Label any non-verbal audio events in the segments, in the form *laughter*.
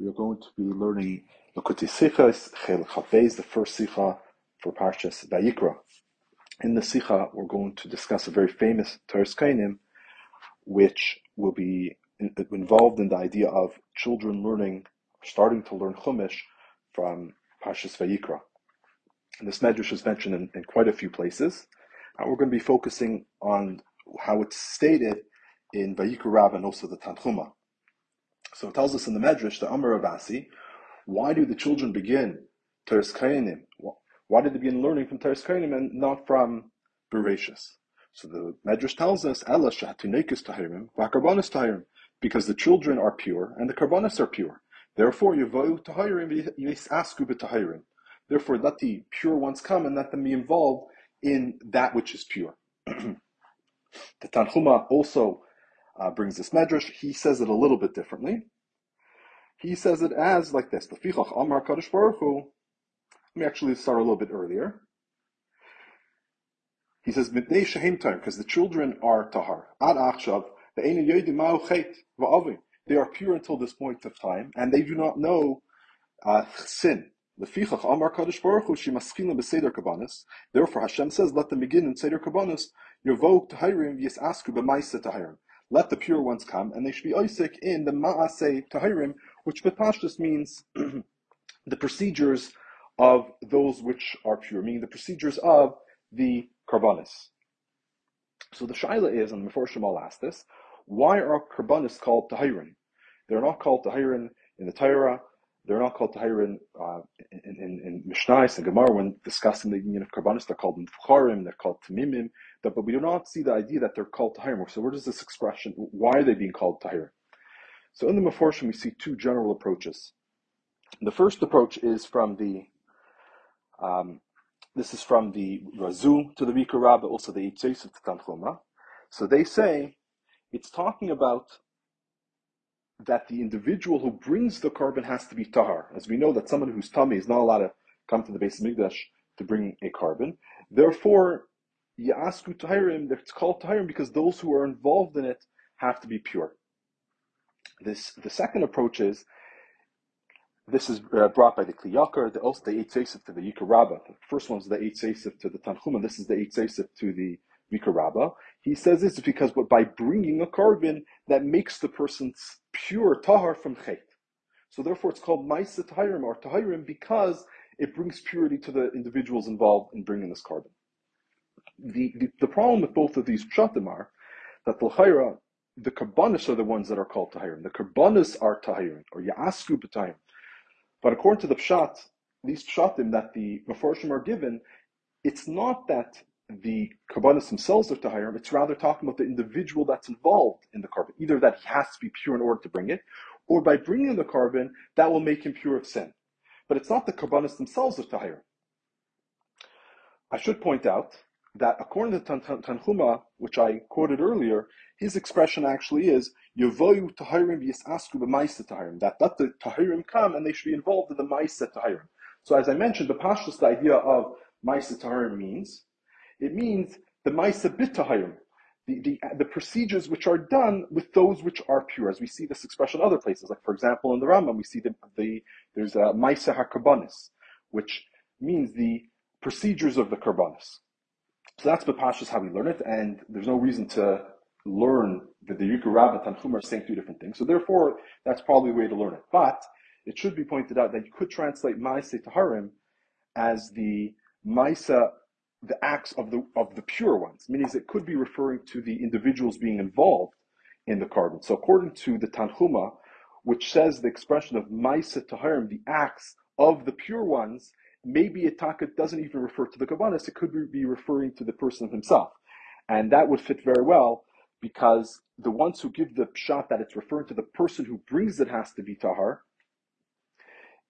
we are going to be learning Likkutei Sichos, Chel Chavez, the first Sicha for Parshas Vayikra. In the Sicha, we're going to discuss a very famous Toras Kohanim, which will be involved in the idea of children learning, starting to learn Chumash from Parshas Vayikra. And this medrash is mentioned in, in, quite a few places. And we're going to be focusing on how it's stated in Vayikra Rav and also the Tanchuma. So it tells us in the Medrash, the Amar Abasi, why do the children begin Toras Kohanim? Why did they begin learning from Toras Kohanim and not from Bereshis? So the Medrash tells us, Ella Shahatunekis Tahirim, Vakarbanis Tahirim, because the children are pure and the Karbanis are pure. Therefore, Yavoyu Tahirim, Yisasku B'Tahirim. Therefore, let the pure ones come and let them be involved in that which is pure. *clears throat* the Tanchuma also uh, brings this medrash. He says it a little bit differently. He says it as like this: "Lefichach Amar Kadosh Baruch Hu." Let me actually start a little bit earlier. He says "Midnei shehem time" because the children are tahar. Ad achshav. They are pure until this point of time, and they do not know uh, sin. Lefichach Amar Kadosh Baruch Hu Shemaschilim b'Seder Kabbanis. Therefore, Hashem says, "Let them begin in Seder Kabbanis." Yovok Tahirim Yisasku b'Maisa Tahirim let the pure ones come, and they should be Isaac in the Ma'aseh Tahirim, which Bepashtus means *clears throat* the procedures of those which are pure, meaning the procedures of the Karbanis. So the Shaila is, and the before Shemal asked this, why are Karbanis called Tahirim? They're not called Tahirim in the Torah, they're not called Tahirin uh, in, in, in and Gemara when discussing the union of Karbanis. They're called Mfucharim, they're called Tamimim, but we do not see the idea that they're called Tahirim. So where does this expression, why are they being called Tahirim? So in the Meforshim, we see two general approaches. The first approach is from the, um, this is from the Razu to the Rika but also the Yitzhak to Tanchuma. So they say it's talking about that the individual who brings the carbon has to be tahar. As we know that someone whose tummy is not allowed to come to the Beis Hamikdash to bring a carbon. Therefore, Yasku Tahirim, it's called Tahirim because those who are involved in it have to be pure. This the second approach is this is uh, brought by the Kli Yakar, the also the Eight to the Yikarabba. The first one is the Eight to the Tanchuma. This is the Eight to the Yikarabba. He says this because by bringing a korban that makes the person pure tahar from chet. So therefore, it's called ma'isa tahirim or tahirim because it brings purity to the individuals involved in bringing this korban. The, the, the problem with both of these pshatim are that the the karbanis are the ones that are called tahirim. The karbanis are tahirim or ya'asku b'tahirim. But according to the pshat, these pshatim that the maforshim are given, it's not that the Kabbalah themselves are Tahirim, it's rather talking about the individual that's involved in the korban. Either that he has to be pure in order to bring it, or by bringing the korban, that will make him pure of sin. But it's not the Kabbalahs themselves of Tahirim. I should point out that according to Tanhuma, which I quoted earlier, his expression actually is Yavoyu Tahirim Yisasku b'Maisa Tahirim. That let the Tahirim come and they should be involved in the Maisa Tahirim. So as I mentioned, the Pashtus, the idea of Maisa Tahirim means it means the Maisa B'Tahayim, the, the, the procedures which are done with those which are pure, as we see this expression in other places. Like, for example, in the Rambam, we see the, the there's a Maisa HaKarbanis, which means the procedures of the Karbanis. So that's Bapashas how we learn it, and there's no reason to learn that the Rabbit and Chum are saying two different things. So therefore, that's probably a way to learn it. But it should be pointed out that you could translate Maisa Taharim as the Maisa the acts of the of the pure ones, meaning it could be referring to the individuals being involved in the korban. So according to the Tanhuma, which says the expression of Maisa Taharim, the acts of the pure ones, maybe Itaka doesn't even refer to the Kabbanis, it could be referring to the person himself. And that would fit very well because the ones who give the shot that it's referring to the person who brings it has to be Tahar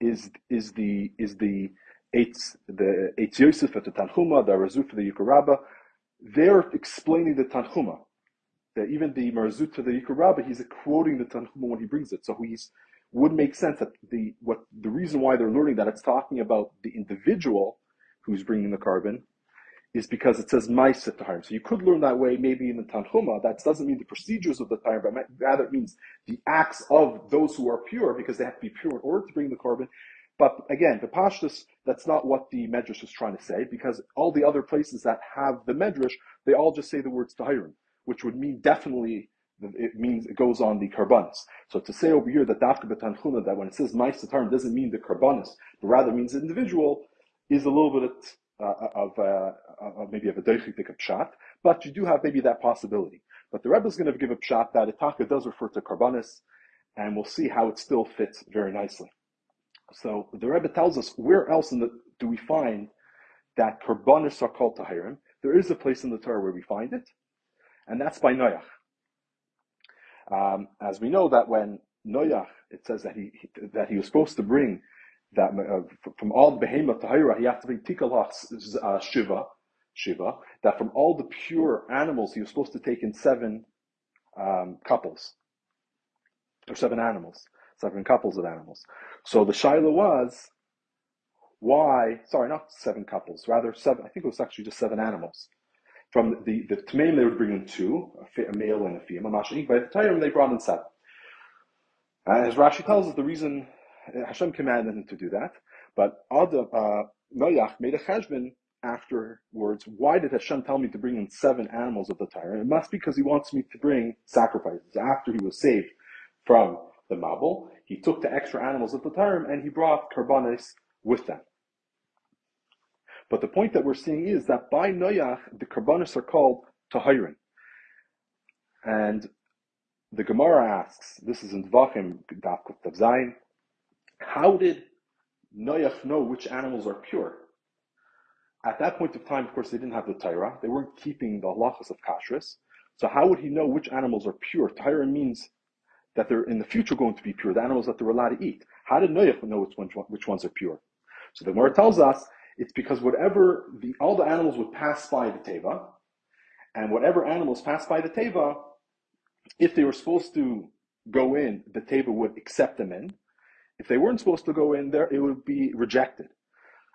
is is the is the Eitz, the Eitz Yosef at the Tanhuma, the Razut for the Yikarabba, they're explaining the Tanhuma. That even the Marzut to the Yikarabba, he's quoting the Tanhuma when he brings it. So he's would make sense that the what the reason why they're learning that it's talking about the individual who's bringing the carbon is because it says Ma'aseh Taharim. So you could learn that way maybe in the Tanhuma. That doesn't mean the procedures of the Taharim, but rather it means the acts of those who are pure because they have to be pure in order to bring the korban. But again, the Pashtus, that's not what the Medrash is trying to say because all the other places that have the Medrash, they all just say the words Tahirim, which would mean definitely it means it goes on the karbanis. So to say over here that dafka betanchuna that when it says ma'is doesn't mean the karbanis, but rather means individual, is a little bit uh, of, uh, of maybe of a deichik pshat, but you do have maybe that possibility. But the Rebbe is going to give a pshat that itaka does refer to karbanis, and we'll see how it still fits very nicely. So the Rebbe tells us where else the, do we find that karbanis are called tahirim? There is a place in the Torah where we find it, and that's by Noach. Um, as we know that when Noach, it says that he, he that he was supposed to bring that uh, from all the behemoth tahira, he had to bring tikalach uh, shiva, shiva. That from all the pure animals, he was supposed to take in seven um, couples or seven animals, seven couples of animals. So the shaila was why? Sorry, not seven couples, rather seven. I think it was actually just seven animals. From the, the Tmeim, they would bring in two, a, male and a female. Masha'ik, by the time they brought in seven. Uh, as Rashi tells us, the reason uh, Hashem commanded him to do that, but Adam, uh, Noach made a cheshbon afterwards. Why did Hashem tell me to bring in seven animals of the Torah? It must be because he wants me to bring sacrifices. After he was saved from the Mabul, he took the extra animals of the Torah and he brought karbanis with them. But the point that we're seeing is that by Noach, the Karbanis are called Tahirin. And the Gemara asks, this is in Zvachim, Daf Zayin, how did Noach know which animals are pure? At that point of time, of course, they didn't have the Torah. They weren't keeping the halachas of kashrus. So how would he know which animals are pure? Torah means that they're in the future going to be pure, the animals that they're allowed to eat. How did Noach know which ones, which ones are pure? So the Gemara tells us it's because whatever the all the animals would pass by the teva, and whatever animals pass by the teva, if they were supposed to go in, the teva would accept them in. If they weren't supposed to go in there, it would be rejected.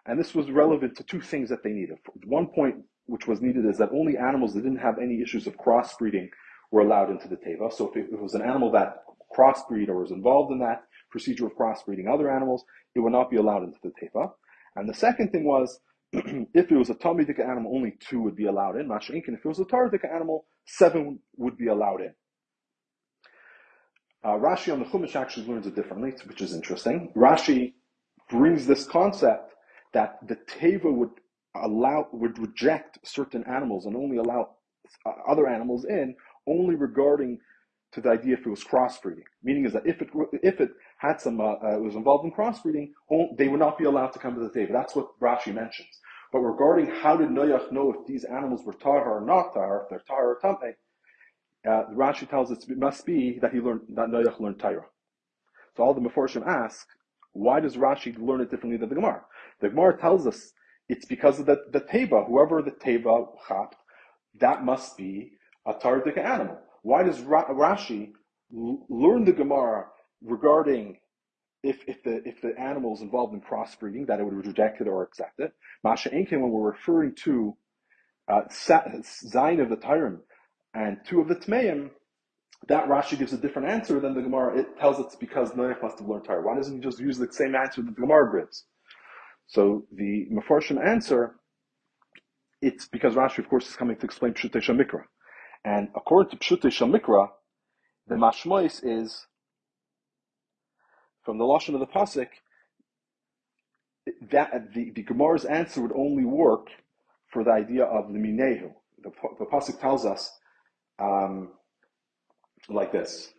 And this was relevant to two things that they needed. One point which was needed is that only animals that didn't have any issues of crossbreeding were allowed into the teva. So if it was an animal that crossbreed or was involved in that procedure of crossbreeding other animals, it would not be allowed into the teva. And the second thing was, *clears throat* if it was a Talmudic animal, only two would be allowed in. Masha'inkin, if it was a Tardic animal, seven would be allowed in. Uh, Rashi on the Chumash actually learns it differently, which is interesting. Rashi brings this concept that the Teva would allow, would reject certain animals and only allow uh, other animals in, only regarding to the idea if it was crossbreeding. Meaning is that if it if it had some uh, uh, was involved in crossbreeding, they would not be allowed to come to the table. That's what Rashi mentions. But regarding how did Noach know if these animals were tahar or not tahar, if they're tahar or tameh, uh, Rashi tells us it must be that he learned that Noach learned Torah. So all the Meforshim ask, why does Rashi learn it differently than the Gemara? The Gemara tells us it's because of the, the teva, whoever the teva chapped, that must be a tardik animal. Why does Rashi learn the Gemara regarding if, if the if the animal is involved in crossbreeding, that it would reject it or accept it? Masha Inkin, when we're referring to uh, of the Tyrim and two of the Tmeim, that Rashi gives a different answer than the Gemara. It tells it's because Noach must have learned Torah. Why doesn't he just use the same answer that the Gemara gives? So the Mefarshim answer, it's because Rashi, of course, is coming to explain Pshutei Shamikra. And according to Pshutei Shamikra, the mashmois is from the lashon of the pasuk that the, the Gemara's answer would only work for the idea of the minehu. The, the pasuk tells us um, like this.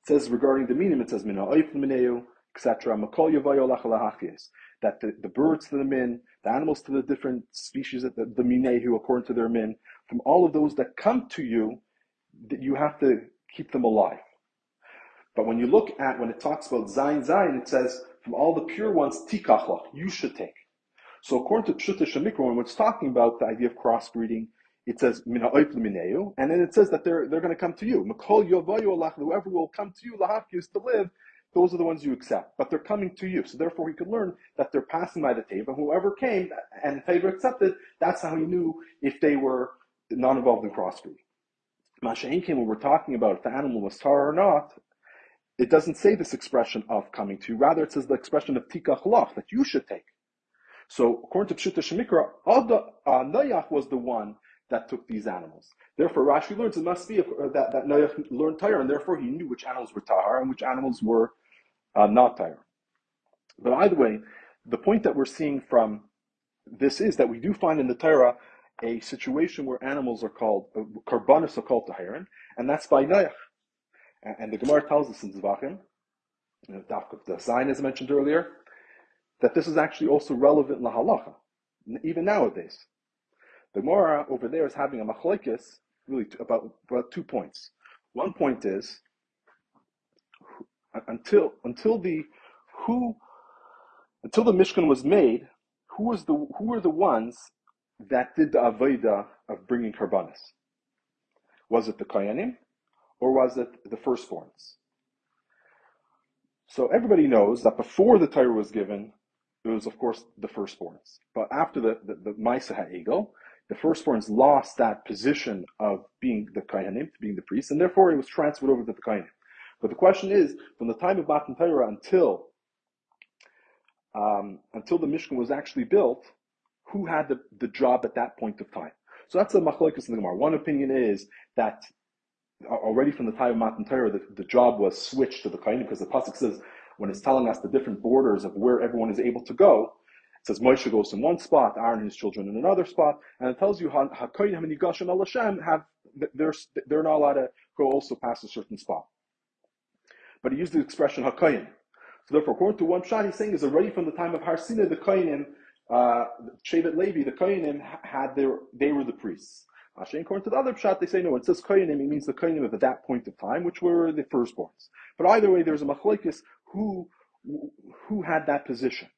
It says regarding the minim, it says mina minehu, etc. That the, the birds to the min, the animals to the different species, the, the minehu according to their min, from all of those that come to you, that you have to keep them alive. But when you look at when it talks about zayin zayin, it says from all the pure ones tikachla, you should take. So according to Pshuta Shamikra, when it's talking about the idea of crossbreeding, it says and then it says that they're they're going to come to you. Yovayu whoever will come to you lahakis to live, those are the ones you accept, but they're coming to you. So therefore, he could learn that they're passing by the table. Whoever came and Teva accepted, that's how he knew if they were not involved in crossbreed. Masha'in came when we're talking about if the animal was tar or not, it doesn't say this expression of coming to you. Rather, it says the expression of tikach lach, that you should take. So according to Pshuta Shemikra, uh, Noach was the one that took these animals. Therefore, Rashi learns it must be that, that Noach learned Torah, and therefore he knew which animals were Tahar and which animals were uh, not Tahar. But either way, the point that we're seeing from this is that we do find in the Torah a situation where animals are called, uh, are called Tahirin, and that's by Noach. And, and the Gemara tells us in Zvachim, the sign as I mentioned earlier, that this is actually also relevant in the halacha, even nowadays. The Gemara over there is having a machlokes really about, about two points. One point is until until the who until the Mishkan was made, who was the who were the ones that did the avodah of bringing karbanis? Was it the koyanim, or was it the firstborns? So everybody knows that before the Torah was given, it was of course the firstborns. But after the the, the Maisa Ha'egel, the firstborns lost that position of being the Kohanim, being the priest, and therefore it was transferred over to the Kohanim. But the question is, from the time of Matan Torah until um, until the Mishkan was actually built, who had the, the job at that point of time? So that's a machlokes in the Gemara. One opinion is that already from the time of Matan Torah, the, the job was switched to the Kohanim because the pasuk says when it's telling us the different borders of where everyone is able to go, says Moshe goes in one spot, Aaron and his children in another spot, and it tells you Hakoyim and Yigashim al Hashem have they're they're not allowed to go also past a certain spot. But he used the expression Hakoyim. So therefore, according to one shot, he's saying is already from the time of Har Sinai, the Koyanim, uh, Shevet Levi, the Koyanim had their they were the priests. Hashem, according to the other shot, they say no. It says Koyanim, it means the Koyanim of at that point of time, which were the firstborns. But either way, there's a machlekes who who had that position.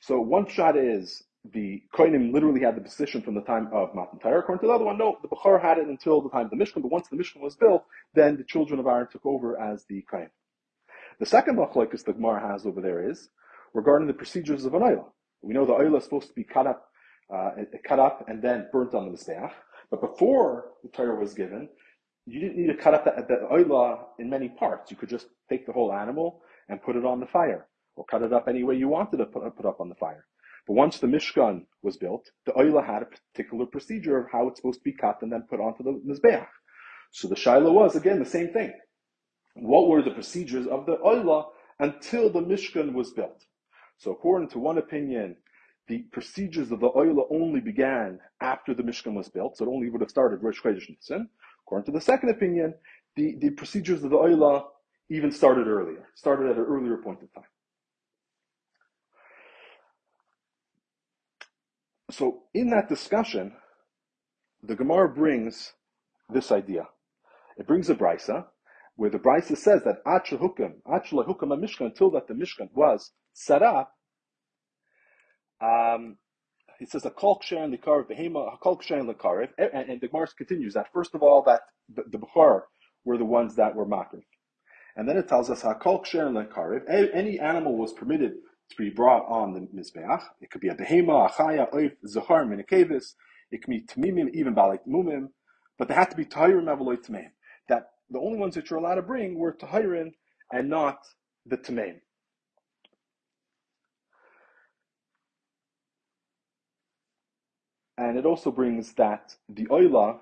So one shot is the Koinim literally had the position from the time of Matan Torah. According to the other one, no, the Bechor had it until the time of the Mishkan, but once the Mishkan was built, then the children of Aaron took over as the Koinim. The second machlokes the Gemara has over there is regarding the procedures of an oil. We know the oil is supposed to be cut up, uh, cut up and then burnt on the Mizbeach. But before the Torah was given, you didn't need to cut up the, the in many parts. You could just take the whole animal and put it on the fire or cut it up any way you wanted to put, put up on the fire. But once the Mishkan was built, the oila had a particular procedure of how it's supposed to be cut and then put onto the Mizbeach. So the Shiloh was, again, the same thing. What were the procedures of the oila until the Mishkan was built? So according to one opinion, the procedures of the oila only began after the Mishkan was built, so it only would have started Rosh Chodesh Nisan. According to the second opinion, the, the procedures of the oila even started earlier, started at an earlier point in time. So in that discussion, the Gemara brings this idea. It brings a brisa where the brisa says that achla hukum a mishkan until that the mishkan was set up. Um, it says a kol ksher the likarev behema, a kol ksher likarev, and, the Gemara continues that first of all that the, the Bukhar were the ones that were makriv. And then it tells us hakol ksher likarev, any animal was permitted to be brought on the Mizbeach. It could be a behema, a chaya, oif, zahar, minikavis. It can be tamimim, even balak mumim. But they had to be tahirim avaloi tameim. That the only ones that you're allowed to bring were tahirim and not the tameim. And it also brings that the oila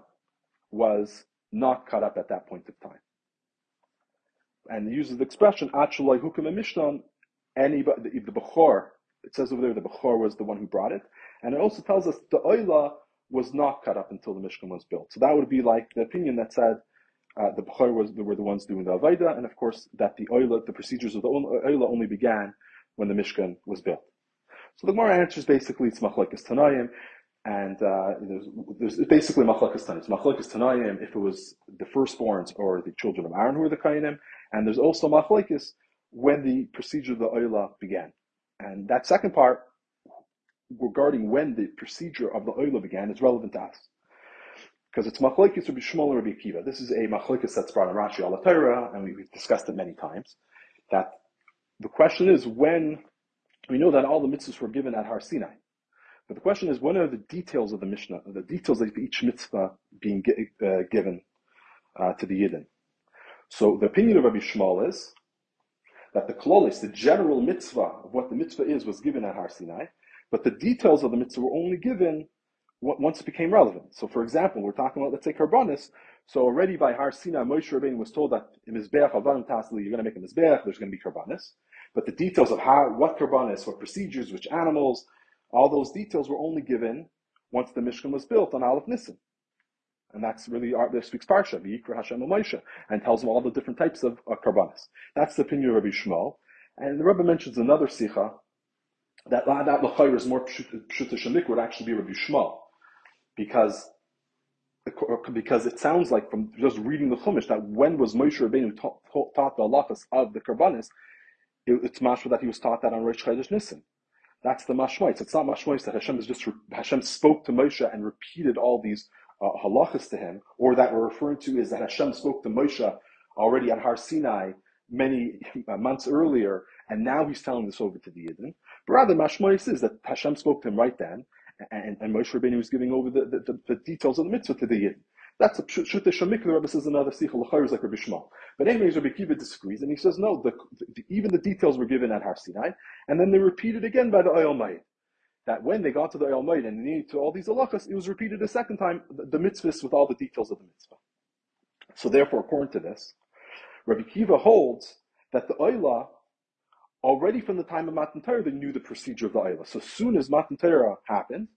was not cut up at that point of time. And uses the expression, Achalai hukum mishnan, anybody, the, the Bechor, it says over there the Bechor was the one who brought it. And it also tells us the Oila was not cut up until the Mishkan was built. So that would be like the opinion that said uh, the Bechor was, were the ones doing the Avaida, and of course that the Oila, the procedures of the Oila only began when the Mishkan was built. So the Gemara answers basically it's Machlekes Tanayim, and uh, there's, there's basically Machlekes Tanayim. Machlekes Tanayim if it was the firstborns or the children of Aaron who were the Kainim, and there's also Machlekes when the procedure of the Oila began. And that second part, regarding when the procedure of the Oila began, is relevant to us. Because it's Machlekes Rabbi Yishmael and Rabbi Akiva. This is a Machlekes that's brought in Rashi al and we've discussed it many times. that the question is when we know that all the mitzvahs were given at Har Sinai. But the question is, when are the details of the Mishnah, the details of each mitzvah being uh, given uh, to the Yidden? So the opinion of Rabbi Yishmael is that the klolis, the general mitzvah of what the mitzvah is, was given at Har Sinai, but the details of the mitzvah were only given once it became relevant. So, for example, we're talking about, let's say, karbanis. So already by Har Sinai, Moshe Rabbeinu was told that in Mizbeach you're going to make a Mizbeach, there's going to be karbanis. But the details of how, what karbanis, what procedures, which animals, all those details were only given once the Mishkan was built on Aleph Nissen. And that's really our, this week's parsha, V'yikra Hashem Moshe, and tells them all the different types of uh, karbanis. That's the opinion of Rabbi Yishmael. And the Rebbe mentions another sicha that that l'chayr is more pshuta shemik would actually be Rabbi Yishmael, because because it sounds like from just reading the Chumash that when was Moshe Rabbeinu taught, taught the halachas of the karbanis, it, it's mashma that he was taught that on Rosh Chodesh Nissen. That's the mashmoitz. It's not mashmoitz that Hashem is just Hashem spoke to Moshe and repeated all these uh, halachas to him, or that we're referring to is that Hashem spoke to Moshe already at Har Sinai many *laughs* months earlier, and now he's telling this over to the Yidden. But rather, mashmoitz is that Hashem spoke to him right then, and, and Moshe Rabbeinu was giving over the, the, the, details of the mitzvah to the Yidden. That's a Shute Shamik, the Rebbe says another Sicha L'chayr is like Rabbi Yishmael. But anyways, Rabbi Kiva disagrees, and he says, no, the, the, even the details were given at Har Sinai, and then they repeated again by the Ohel Moed. That when they got to the Mayit and they needed to all these halachas, it was repeated a second time, the, the mitzvahs with all the details of the mitzvah. So therefore, according to this, Rabbi Kiva holds that the Oyla, already from the time of Matan Torah, they knew the procedure of the Oyla. So as soon as Matan Torah happened,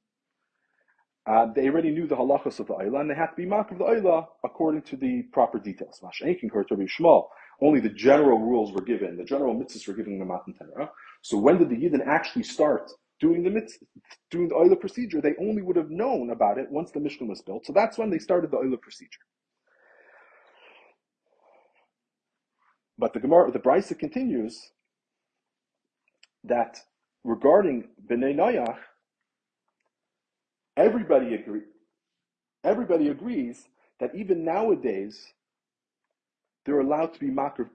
uh, they already knew the halachas of the Ayla, and they had to be mark of the Ayla according to the proper details. Only the general rules were given, the general mitzvahs were given in the Matan Torah. So when did the Yidden actually start doing the mitzvah, doing the Ayla procedure? They only would have known about it once the Mishkan was built. So that's when they started the Ayla procedure. But the Gemara, the Brisa continues that regarding Bnei Noyach, everybody agree, everybody agrees that even nowadays they're allowed to be makr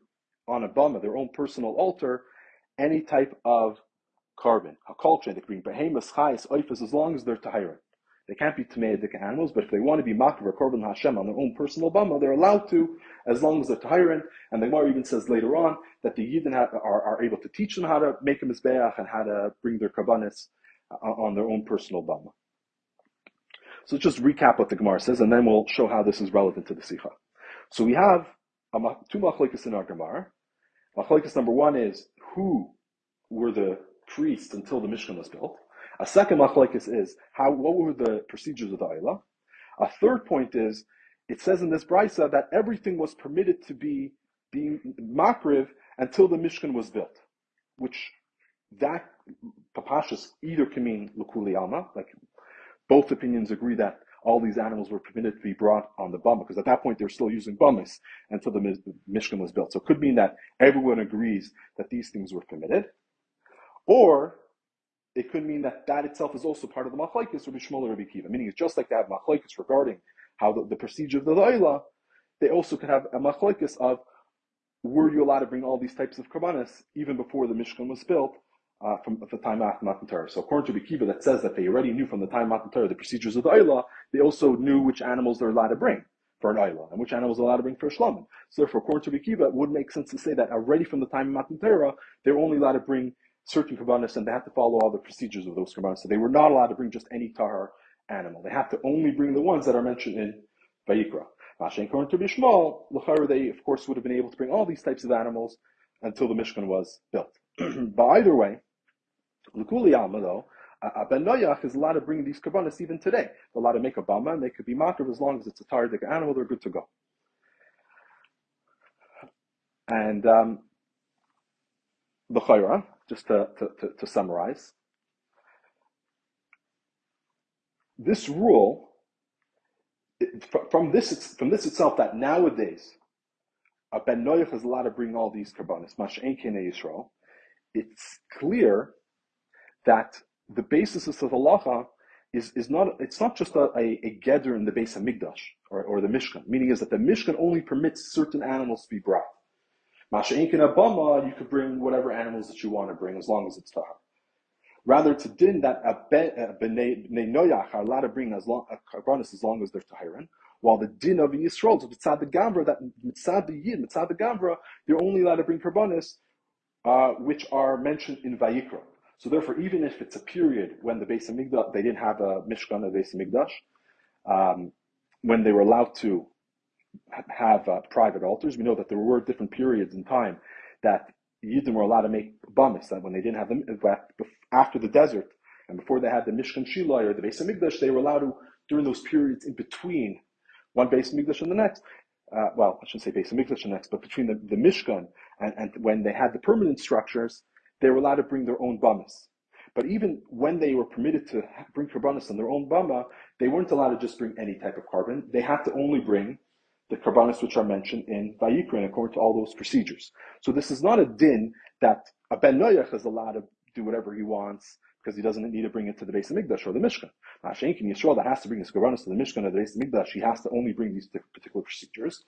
on a bama, their own personal altar, any type of carbon. Hakolche, the green behemoths, chayas, oifas, as long as they're tahira. They can't be tameidic animals, but if they want to be makr or korban Hashem on their own personal bama, they're allowed to, as long as they're tahirin. And the Gemara even says later on that the Yidden are, are able to teach them how to make a mizbeach and how to bring their karbanis uh, on their own personal bama. So let's just recap what the Gemara says, and then we'll show how this is relevant to the Sikha. So we have two machlekes in our Gemara. Machlekes number one is who were the priests until the Mishkan was built. A second machlekes is how what were the procedures of the Ayla. A third point is it says in this brisa that everything was permitted to be being makriv until the Mishkan was built, which that papashas either can mean lukuli alma, like both opinions agree that all these animals were permitted to be brought on the bama, because at that point they were still using bamas until the Mishkan was built. So it could mean that everyone agrees that these things were permitted, or it could mean that that itself is also part of the machlekes Rabbi Yishmael Rabbi Kiva. Meaning it's just like they have machlekes regarding how the, the procedure of the Laila, they also could have a machlekes of were you allowed to bring all these types of karbanis even before the Mishkan was built, uh, from the time after Matan Torah. So according to Bikiva, that says that they already knew from the time Matan Torah the procedures of the Ayla, they also knew which animals they're allowed to bring for an Ayla and which animals are allowed to bring for a. So therefore, according to Bikiva, it would make sense to say that already from the time of Matan Torah, they're only allowed to bring certain Kabbanis and they have to follow all the procedures of those Kabbanis. So they were not allowed to bring just any Tahar animal. They have to only bring the ones that are mentioned in Vayikra. According to Bishmal, they of course would have been able to bring all these types of animals until the Mishkan was built. *clears throat* but either way, Lukuli Alma, though, Ben Noyach is allowed to bring these karbanis even today. They're allowed to make a bama, and they could be makrav as long as it's a tardik animal, they're good to go. And um, the chayra, just to, to, to, to summarize, this rule, from this, from this itself, that nowadays, a Ben Noyach is allowed to bring all these karbanis, mash Yisrael, it's clear that the basis of the halacha is, is not it's not just a, a, a gather in the Beis Hamikdash or, or the Mishkan. Meaning is that the Mishkan only permits certain animals to be brought. Masha'inkin abama, you could bring whatever animals that you want to bring as long as it's tahar. Rather, to din that a bnei noyach are allowed to bring as long karbanis as long as they're tahirin, while the din of Yisrael, to mitzad the gavra, that mitzad the yid, mitzad the gavra, they're only allowed to bring karbanis uh, which are mentioned in Vayikra. So therefore, even if it's a period when the Beis Hamikdash, they didn't have a Mishkan of Beis Hamikdash, um, when they were allowed to have uh, private altars, we know that there were different periods in time that Yidden were allowed to make bamis, that when they didn't have them, after the desert, and before they had the Mishkan Shiloh or the Beis Hamikdash, they were allowed to, during those periods in between one Beis Hamikdash and the next, uh, well, I shouldn't say Beis Hamikdash and next, but between the, the Mishkan and, and when they had the permanent structures, they were allowed to bring their own bamas. But even when they were permitted to bring karbanis on their own bama, they weren't allowed to just bring any type of carbon. They had to only bring the karbanis which are mentioned in Vayikra according to all those procedures. So this is not a din that a ben noyach is allowed to do whatever he wants because he doesn't need to bring it to the Beis Hamikdash or the Mishkan. Mashenkin Yisrael that has to bring his karbanis to the Mishkan or the Beis Hamikdash, he has to only bring these particular procedures.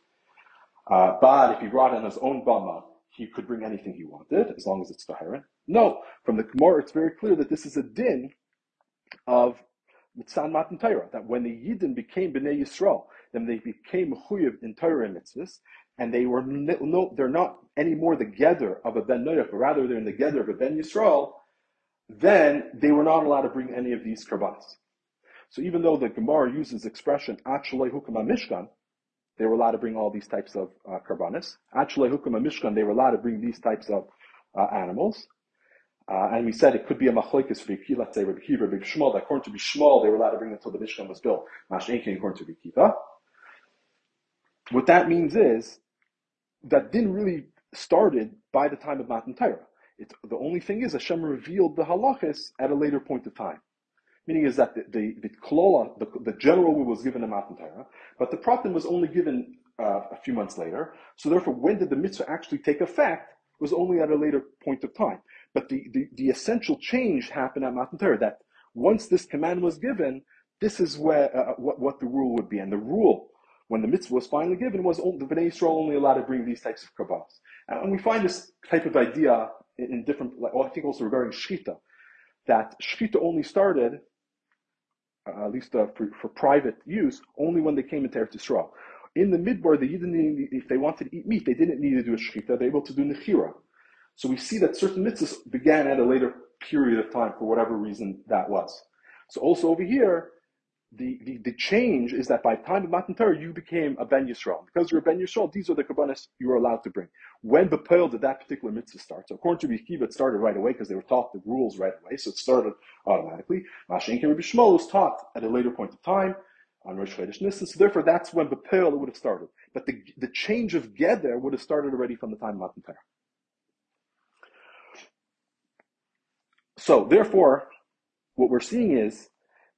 Uh, but if he brought in his own bama, he could bring anything he wanted as long as it's tahirin. No, from the Gemara, it's very clear that this is a din of mitzvah matan Torah. That when the Yidden became bnei Yisrael, then they became mechuyev in Torah and mitzvahs, and they were no, they're not anymore the gather of a ben but rather they're in the gather of a ben Yisrael. Then they were not allowed to bring any of these karbanas. So even though the Gemara uses expression "achalei hukam mishkan, they were allowed to bring all these types of uh, karbanis. Actually, Hukam Mishkan, they were allowed to bring these types of uh, animals. Uh, and we said it could be a machlekes for Rabbi let's say Rabbi Kiva, Rabbi Yishmael, that according to Rabbi Yishmael, they were allowed to bring until the Mishkan was built. Mash according to Rabbi Kiva. What that means is, that didn't really started by the time of Matan Torah. It's, the only thing is Hashem revealed the halachas at a later point of time. Meaning is that the, the, the klola, the, the general rule was given in Matan Torah, but the pratim was only given uh, a few months later. So therefore, when did the mitzvah actually take effect was only at a later point of time. But the, the, the essential change happened at Matan Torah, that once this command was given, this is where, uh, uh what, what the rule would be. And the rule, when the mitzvah was finally given, was the Bnei Israel only allowed to bring these types of karbanos. And we find this type of idea in, different, like, well, I think also regarding shchita, that shchita only started uh, at least uh, for, for, private use, only when they came into Eretz Yisrael. In the midbar, the Yidden, if they wanted to eat meat, they didn't need to do a shechita, they were able to do nechira. So we see that certain mitzvahs began at a later period of time for whatever reason that was. So also over here, the, the, the change is that by the time of Matan Torah, you became a Ben Yisrael. Because you're a Ben Yisrael, these are the kabbanis you were allowed to bring. When Bepel did that particular mitzvah start? So according to Rekiva, it started right away because they were taught the rules right away, so it started automatically. Mashen Rabbi Yishmael was taught at a later point of time on Rosh Chodesh Nisan, so therefore that's when Bepel would have started. But the, the change of Geder would have started already from the time of Matan Torah. So therefore, what we're seeing is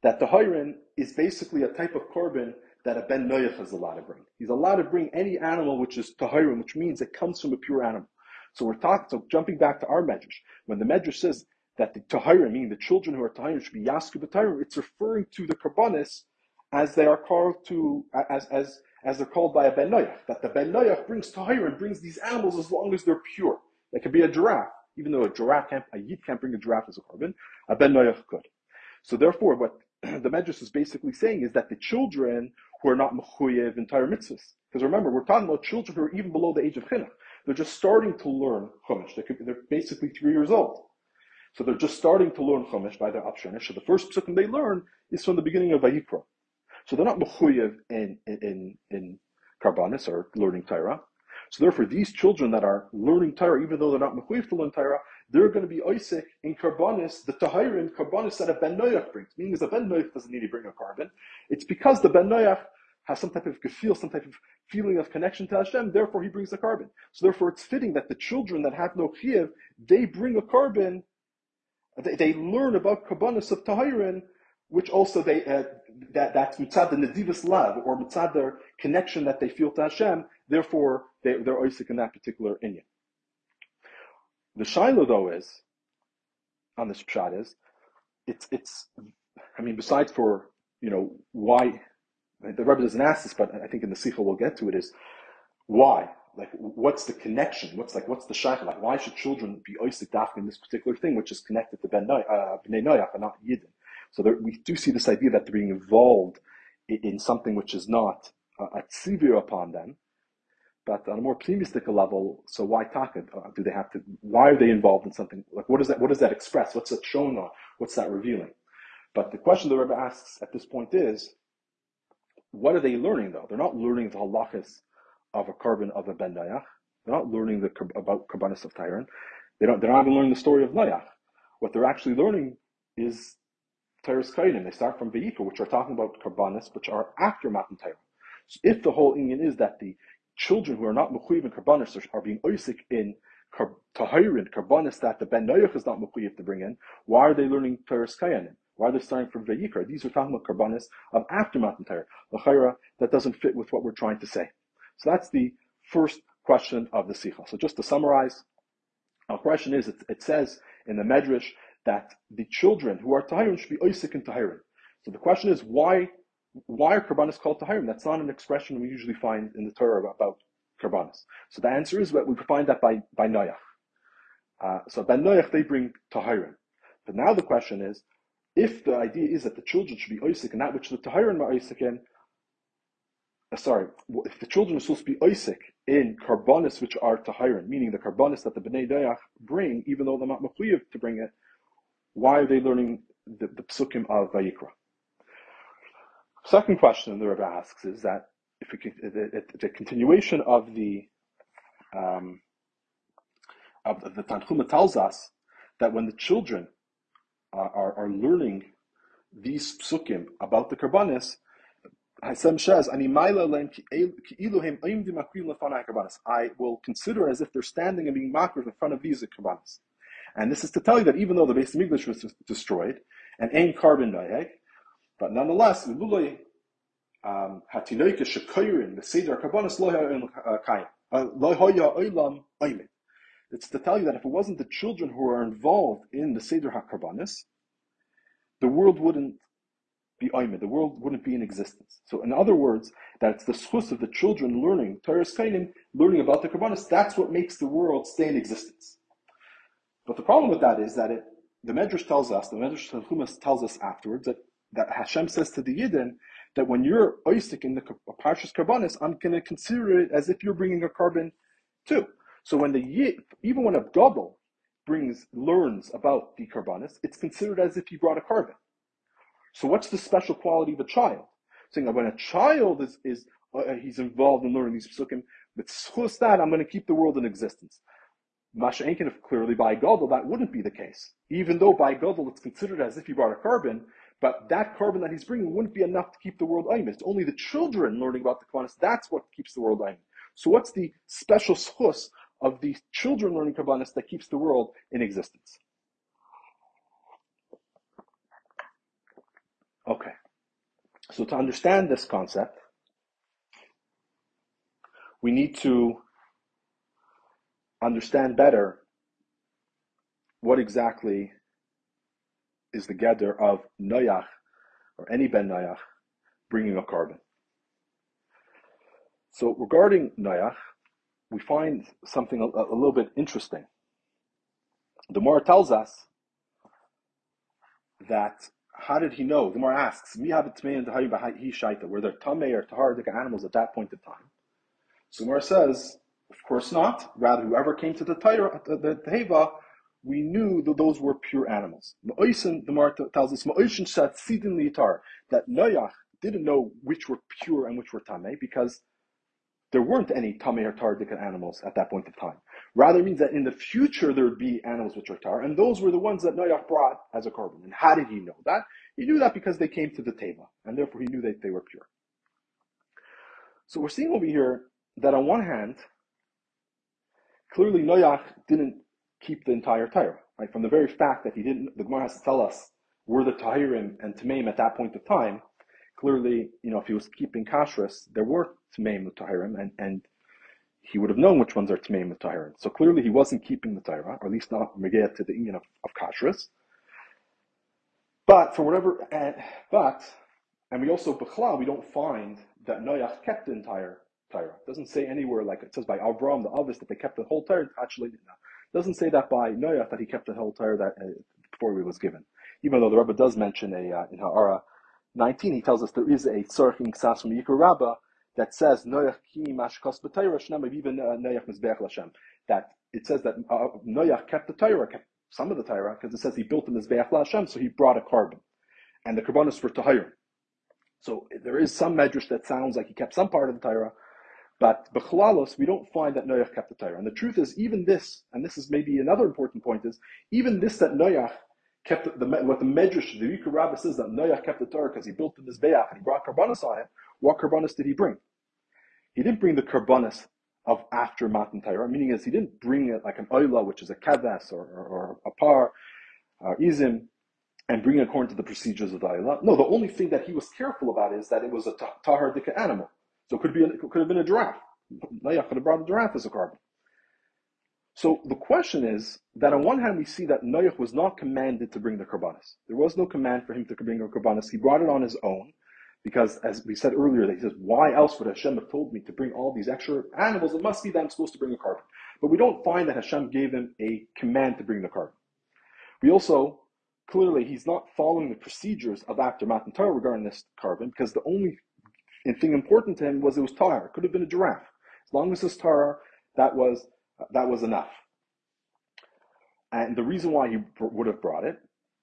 that the Hayrin is basically a type of korban that a ben noyach is allowed to bring. He's allowed to bring any animal which is tahirim, which means it comes from a pure animal. So we're talking. So jumping back to our medrash, when the medrash says that the tahirim, meaning the children who are tahirim, should be yasku b'tahirim, it's referring to the karbanis as they are called to as as as they're called by a ben noyach. That the ben noyach brings tahirim, brings these animals as long as they're pure. It could be a giraffe, even though a giraffe can't, a yid can't bring a giraffe as a korban, a ben noyach could. So therefore, what *clears throat* the Medrash is basically saying is that the children who are not mechuyev entire mitzvahs, because remember, we're talking about children who are even below the age of chinuch. They're just starting to learn chumash. They're, they're basically three years old. So they're just starting to learn chumash by their upshanish. So the first psukim they learn is from the beginning of Vayikra. So they're not mechuyev in, in, in karbanis or learning Torah. So therefore, these children that are learning Torah, even though they're not mechuyev to learn Torah, they're going to be Isaac in Karbonis, the Tahirim Karbonis that a Ben Noach brings. Meaning the Ben Noach doesn't need to bring a carbon. It's because the Ben Noach has some type of feel, some type of feeling of connection to Hashem, therefore he brings a carbon. So therefore it's fitting that the children that have no Chiev, they bring a carbon, they, they learn about Karbonis of Tahirim, which also they, uh, that, that's mitzad the Nadivas love, or mitzad their connection that they feel to Hashem, therefore they, they're Isaac in that particular inyan. The Shiloh though is, on this pshat is, it's, it's, I mean, besides for, you know, why, the Rebbe doesn't ask this, but I think in the Sikha we'll get to it, is why? like what's the connection? What's like what's the shaykh? Like why should children be oisik daf in this particular thing, which is connected to ben uh, bnei noyach and not yidden? So there, we do see this idea that they're being involved in, in something which is not a tzivir upon them, but on a more optimistic level. So why taka? Uh, do they have to? Why are they involved in something? Like what does that? What does that express? What's that showing on? What's that revealing? But the question the Rebbe asks at this point is, what are they learning though? They're not learning the halachas of a carbon of a ben They're not learning the, about karbanis of Tyran. They don't. They're not even learning the story of Noach. What they're actually learning is Toras Kohanim. They start from Vayikra, which are talking about karbanis, which are after Matan. So if the whole Indian is that the children who are not mechuyev in karbanis are, being oisik in tahirin karbanis that the ben Noach is not mechuyev to bring in, why are they learning Toras Kohanim? Why are they starting from Vayikra? These are talking about karbanis of after Matan Torah. L'chayra, that doesn't fit with what we're trying to say. So that's the first question of the Sikha. So just to summarize, our question is, it, it says in the Medrash that the children who are Tahirim should be Oisik and Tahirim. So the question is, why why are Karbanis called Tahirim? That's not an expression we usually find in the Torah about Karbanis. So the answer is that we find that by, by Noach. Uh, so by Noach they bring Tahirim. But now the question is, if the idea is that the children should be Oisik and that which the Tahirim are Oisik in, uh, sorry, if the children are supposed to be Isaac in carbonis which are Tahirin, meaning the carbonis that the Bnei Dayach bring, even though they're not Mechuyev to bring it, why are they learning the, the psukim of Vayikra? Second question the Rebbe asks is that if can, the, continuation of the um, of the, the Tanchuma tells us that when the children are, are, are learning these psukim about the karbanis, Hashem says, I will consider as if they're standing and being makriv in front of these karbanis. And this is to tell you that even though the Beis Hamikdash was destroyed, and ain carbon diag, but nonetheless, um, shekoirin, the seder loya It's to tell you that if it wasn't the children who are involved in the seder hakarbanis, the world wouldn't be oimid. The world wouldn't be in existence. So, in other words, that it's the schus of the children learning Torah Kainim, learning about the Karbanis. That's what makes the world stay in existence. But the problem with that is that it, the Medrash tells us, the Medrash tells us afterwards that, that Hashem says to the Yidden that when you're oistik in the Parshas Karbanis, I'm going to consider it as if you're bringing a carbon too. So when the Yid, even when a double brings learns about the Karbanis, it's considered as if he brought a carbon. So what's the special quality of a child? Saying that when a child is, is uh, he's involved in learning these psukim, but that, I'm going to keep the world in existence. Masha Enkin, clearly by Gadol, that wouldn't be the case. Even though by Gadol it's considered as if he brought a carbon, but that carbon that he's bringing wouldn't be enough to keep the world aiming. It's only the children learning about the Karbanis. That's what keeps the world aiming. So what's the special schus of the children learning Karbanis that keeps the world in existence? Okay. So to understand this concept, we need to understand better what exactly is the gather of Noach or any Ben Noach bringing a carbon. So regarding Noach, we find something a, a little bit interesting. The Gemara tells us that how did he know? The Gemara asks. Were there tamei or taharadik animals at that point in time? So the Gemara says, of course not. Rather, whoever came to the Torah, the, the, the Heva, we knew that those were pure animals. The Gemara tells us, Ma'oishin shat sidin li tar, that Noach didn't know which were pure and which were tamei because there weren't any tamei or tardik animals at that point of time. Rather means that in the future there would be animals which are tar, and those were the ones that Noach brought as a carbon. And how did he know that? He knew that because they came to the teva, and therefore he knew that they were pure. So we're seeing over here that on one hand, clearly Noach didn't keep the entire Torah. Right? From the very fact that he didn't, the Gemara has to tell us were the Tahirim and Tameim at that point of time, clearly, you know, if he was keeping kashrus, there were Tameim with Tahirim, and, and he would have known which ones are Tameim with Tahirim. So clearly he wasn't keeping the Torah, or at least not Megayah to the union of, of kashrus. But for whatever, uh, but, and we also, Bechla, we don't find that Noach kept the entire Torah. It doesn't say anywhere like it says by Avram the Avis that they kept the whole Torah. Actually, doesn't say that by Noach that he kept the whole Torah that uh, before he was given. Even though the Rebbe does mention a uh, in Ha'ara 19, he tells us there is a tzarech in Ksas from Yikar Rabbah that says Noach ki mashkos b'Torah shnam even uh, Noach mizbeach Lashem. That it says that uh, Noach kept the Torah, kept some of the Torah, because it says he built the mizbeach Lashem, so he brought a carbon, and the karbanos were tahirim. So there is some medrash that sounds like he kept some part of the Torah, but Bechlalos, we don't find that Noach kept the Torah. And the truth is, even this, and this is maybe another important point, is even this that Noach kept the, what the Medrash, the Vayikra Rabbah says that Noach kept the Torah because he built the Mizbeach and he brought karbanis on it. What karbanis did he bring? He didn't bring the karbanis of after Matan Torah, meaning is he didn't bring it like an oila, which is a kadas or, or, or a par, or izim, and bring it according to the procedures of the oila. No, the only thing that he was careful about is that it was a tahar dika animal. So it could be it could have been a giraffe. Noach could have brought a giraffe as a korban. So the question is that on one hand we see that Noach was not commanded to bring the karbanis. There was no command for him to bring a karbanis. He brought it on his own because, as we said earlier, that he says, "Why else would Hashem have told me to bring all these extra animals? It must be that I'm supposed to bring a korban." But we don't find that Hashem gave him a command to bring the korban. We also clearly he's not following the procedures of after Matan Torah regarding this korban because the only and thing important to him was it was tar. It could have been a giraffe. As long as it's tar, that was that was enough. And the reason why he would have brought it,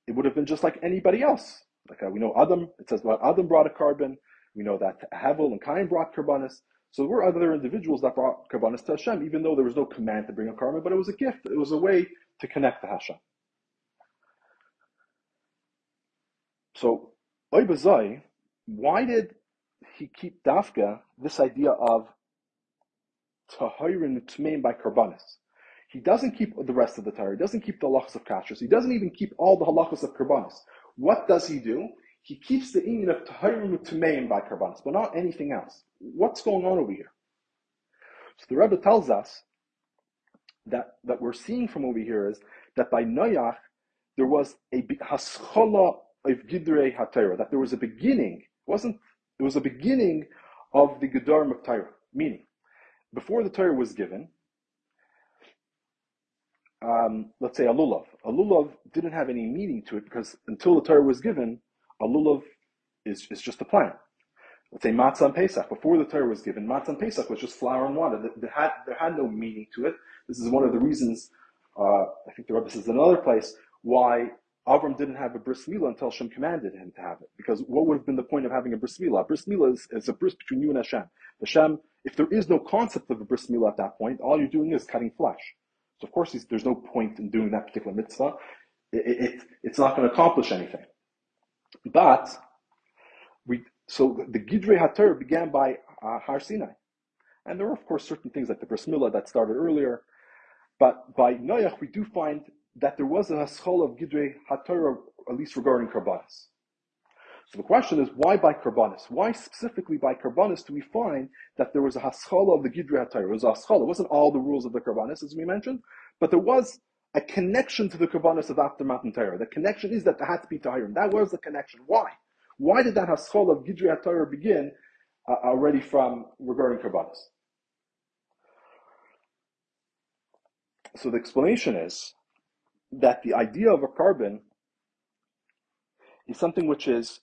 it would have been just like anybody else. Like uh, we know Adam, it says well, Adam brought a korban. We know that Hevel and Cain brought karbanis. So there were other individuals that brought karbanis to Hashem, even though there was no command to bring a korban, but it was a gift. It was a way to connect to Hashem. So, why did he keep dafka this idea of tahirin tmeim by karbanis. He doesn't keep the rest of the Torah. He doesn't keep the halachas of kashrus. He doesn't even keep all the halachas of karbanis. What does he do? He keeps the union of tahirin tmeim by karbanis, but not anything else. What's going on over here? So the Rebbe tells us that that we're seeing from over here is that by Noach there was a haschola of gidrei hatayra, that there was a beginning. It wasn't it was the beginning of the Gedarim of Torah, meaning, before the Torah was given, um, let's say a lulav. A lulav didn't have any meaning to it because until the Torah was given, a lulav is, is just a plant. Let's say matzah and Pesach. Before the Torah was given, matzah and Pesach was just flour and water. There had, there had no meaning to it. This is one of the reasons, uh, I think the Rebbe says in another place, why Avram didn't have a bris milah until Hashem commanded him to have it. Because what would have been the point of having a bris milah? A bris milah is, is, a bris between you and Hashem. Hashem, if there is no concept of a bris milah at that point, all you're doing is cutting flesh. So of course, there's no point in doing that particular mitzvah. It, it, it's not going to accomplish anything. But we, so the Gidrei HaTorah began by uh, Har Sinai. And there were, of course, certain things like the bris milah that started earlier. But by Noach, we do find that there was a haschol of Gidre HaTorah, at least regarding Karbanis. So the question is, why by Karbanis? Why specifically by Karbanis do we find that there was a haschol of the Gidre HaTorah? It was a haschol. It wasn't all the rules of the Karbanis, as we mentioned, but there was a connection to the Karbanis of after Matan Torah. The connection is that there had to be Tahirim. That was the connection. Why? Why did that haschol of Gidre HaTorah begin uh, already from regarding Karbanis? So the explanation is that the idea of a korban is something which is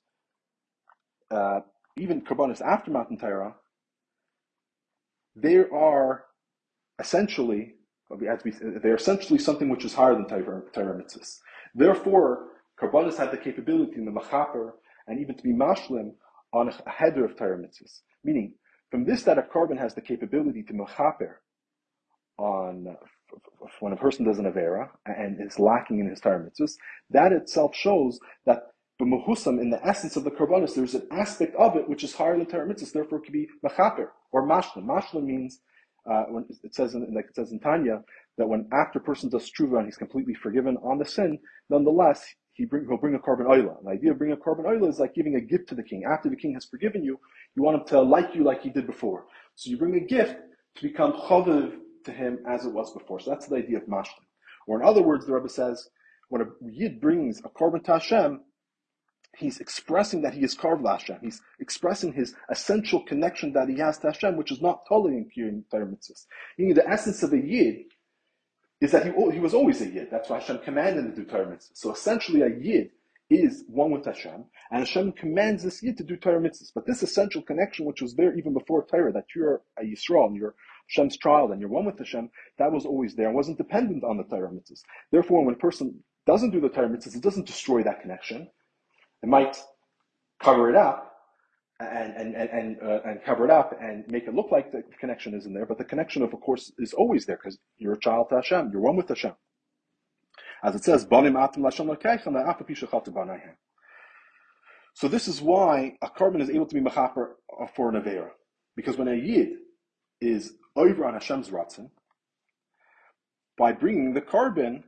uh, even carbonis after Matan Torah, they are essentially they're essentially something which is higher than Torah. Therefore, carbonis had the capability in the machaper and even to be mashlim on a header of Torah. Meaning, from this that a korban has the capability to machaper on when a person does an Avera and is lacking in his Torah mitzvahs, that itself shows that the in the essence of the Karbanis, there's an aspect of it which is higher than Torah mitzvahs, therefore it could be Machaper or Mashlim. Mashlim means, uh, when it says in, like it says in Tanya, that when after a person does tshuva and he's completely forgiven on the sin, nonetheless, he bring, he'll bring a korban oil. The idea of bringing a korban oil is like giving a gift to the king. After the king has forgiven you, you want him to like you like he did before. So you bring a gift to become chaviv to him as it was before. So that's the idea of mashlim. Or in other words, the Rebbe says, when a yid brings a korban to Hashem, he's expressing that he is carved Hashem. He's expressing his essential connection that he has to Hashem, which is not totally in Torah mitzvahs. Meaning the essence of a Yid is that he, he was always a Yid. That's why Hashem commanded him to do Torah mitzvahs. So essentially a Yid is one with Hashem, and Hashem commands this Yid to do Torah mitzvahs. But this essential connection, which was there even before Torah, that you're a Yisrael and you're Hashem's child and you're one with Hashem, that was always there and wasn't dependent on the Torah mitzvahs. Therefore, when a person doesn't do the Torah mitzvahs, it doesn't destroy that connection. It might cover it up and and and and, uh, and cover it up and make it look like the connection isn't there, but the connection, of course, is always there because you're a child to Hashem. You're one with Hashem. As it says, so this is why a korban is able to be mechaper for an avera. Because when a yid is over on Hashem's ratzin, by bringing the korban,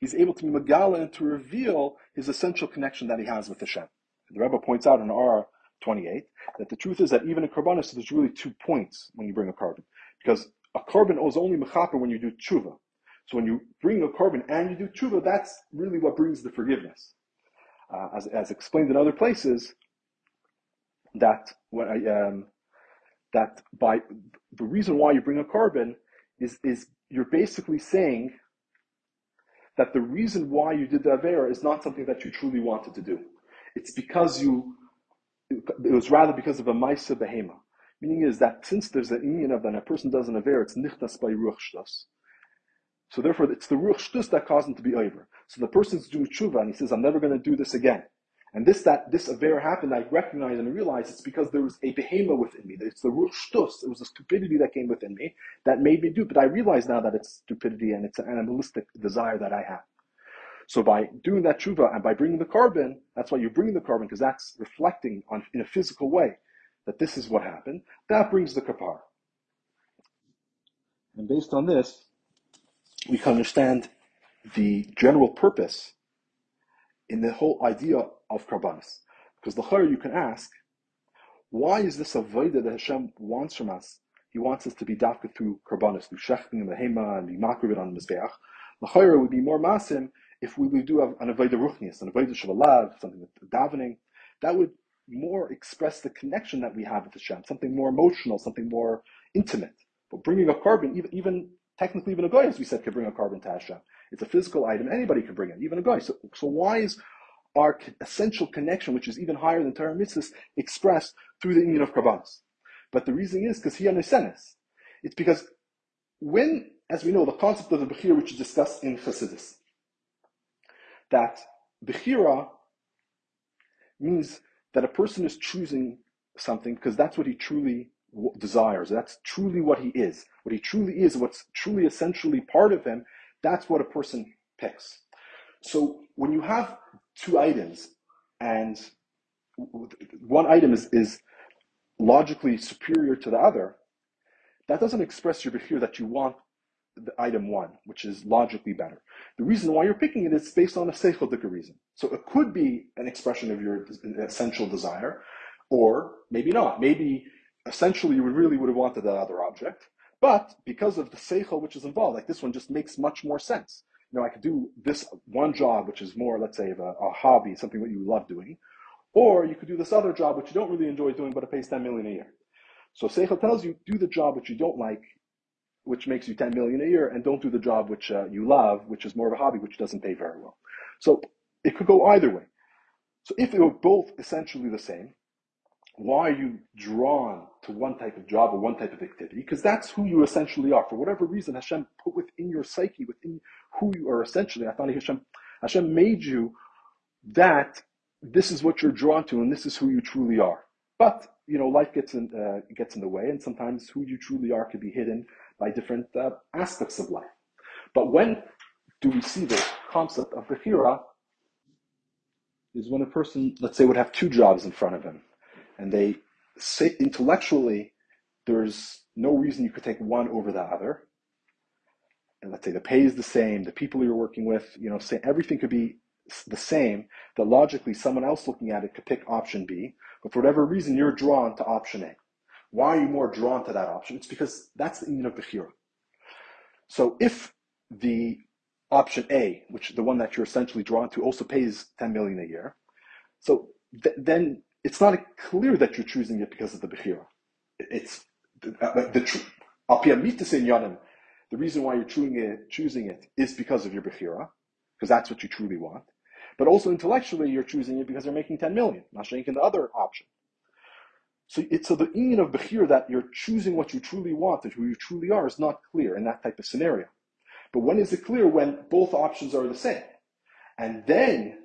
he's able to be megala and to reveal his essential connection that he has with Hashem. The Rebbe points out in R 28 that the truth is that even in korbanos, there's really two points when you bring a korban. Because a korban is only mechaper when you do tshuva. So when you bring a korban and you do tshuva, that's really what brings the forgiveness. Uh, as, as explained in other places, that when I, um, that by the reason why you bring a korban is is you're basically saying that the reason why you did the avera is not something that you truly wanted to do. It's because you it was rather because of a maisa behema. Meaning is that since there's an union of that a person does an avera, it's nichtas by ruach shtus. So therefore, it's the ruach shtus that caused him to be over. So the person's doing tshuva and he says, "I'm never going to do this again." And this that this affair happened, I recognize and realize it's because there was a behema within me. It's the shtus. It was a stupidity that came within me that made me do. But I realize now that it's stupidity and it's an animalistic desire that I have. So by doing that tshuva and by bringing the korban, that's why you bring the korban because that's reflecting on in a physical way that this is what happened. That brings the kapar. And based on this, we can understand the general purpose in the whole idea of karbanis. Because the chayr you can ask, why is this a voida that Hashem wants from us? He wants us to be dafka through karbanis, through shechting and the hema and be makrivit on the mizbeach. The chayr would be more masim if we would do an avodah ruchnius, an avodah shavalav, something with davening. That would more express the connection that we have with Hashem, something more emotional, something more intimate. But bringing a korban, even, even technically, even a guy, as we said, could bring a korban to Hashem. It's a physical item. Anybody can bring it, even a guy. So, so why is our essential connection, which is even higher than Torah mitzvahs, expressed through the union of karbanos? But the reason is because he understands. It's because when, as we know, the concept of the bechira, which is discussed in Chassidus, that bechira means that a person is choosing something because that's what he truly desires. That's truly what he is. What he truly is, what's truly essentially part of him, that's what a person picks. So when you have two items and one item is, is logically superior to the other, that doesn't express your behavior that you want the item one, which is logically better. The reason why you're picking it is based on a seichelic reason. So it could be an expression of your essential desire, or maybe not. Maybe essentially you really would have wanted that other object, but because of the seichel which is involved, like this one just makes much more sense. You know, I could do this one job, which is more, let's say, a, a hobby, something that you love doing, or you could do this other job which you don't really enjoy doing, but it pays 10 million a year. So Seichel tells you, do the job which you don't like, which makes you 10 million a year, and don't do the job which uh, you love, which is more of a hobby, which doesn't pay very well. So it could go either way. So if they were both essentially the same, why are you drawn to one type of job or one type of activity? Because that's who you essentially are. For whatever reason, Hashem put within your psyche, within who you are essentially. I thought Hashem, Hashem made you that this is what you're drawn to and this is who you truly are. But, you know, life gets in, uh, gets in the way and sometimes who you truly are can be hidden by different uh, aspects of life. But when do we see the concept of Bechira is when a person, let's say, would have two jobs in front of him and they say intellectually there's no reason you could take one over the other. And let's say the pay is the same, the people you're working with, you know, say everything could be the same, that logically someone else looking at it could pick option B, but for whatever reason you're drawn to option A. Why are you more drawn to that option? It's because that's the union of Bechira. So if the option A, which the one that you're essentially drawn to, also pays 10 million a year, so th- then it's not clear that you're choosing it because of the Bechira. It's the, uh, the, the, the reason why you're choosing it, choosing it is because of your Bechira, because that's what you truly want. But also intellectually, you're choosing it because you're making 10 million, not in the other option. So it's so the union of Bechir that you're choosing what you truly want and who you truly are is not clear in that type of scenario. But when is it clear? When both options are the same. And then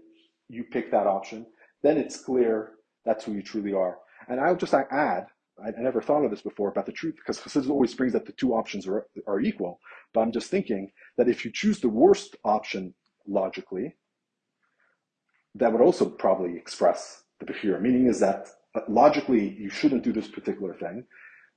you pick that option, then it's clear that's who you truly are. And I'll just add, I, never thought of this before about the truth, because Chassidus always brings that the two options are, are equal. But I'm just thinking that if you choose the worst option logically, that would also probably express the Bechira. Meaning is that uh, logically you shouldn't do this particular thing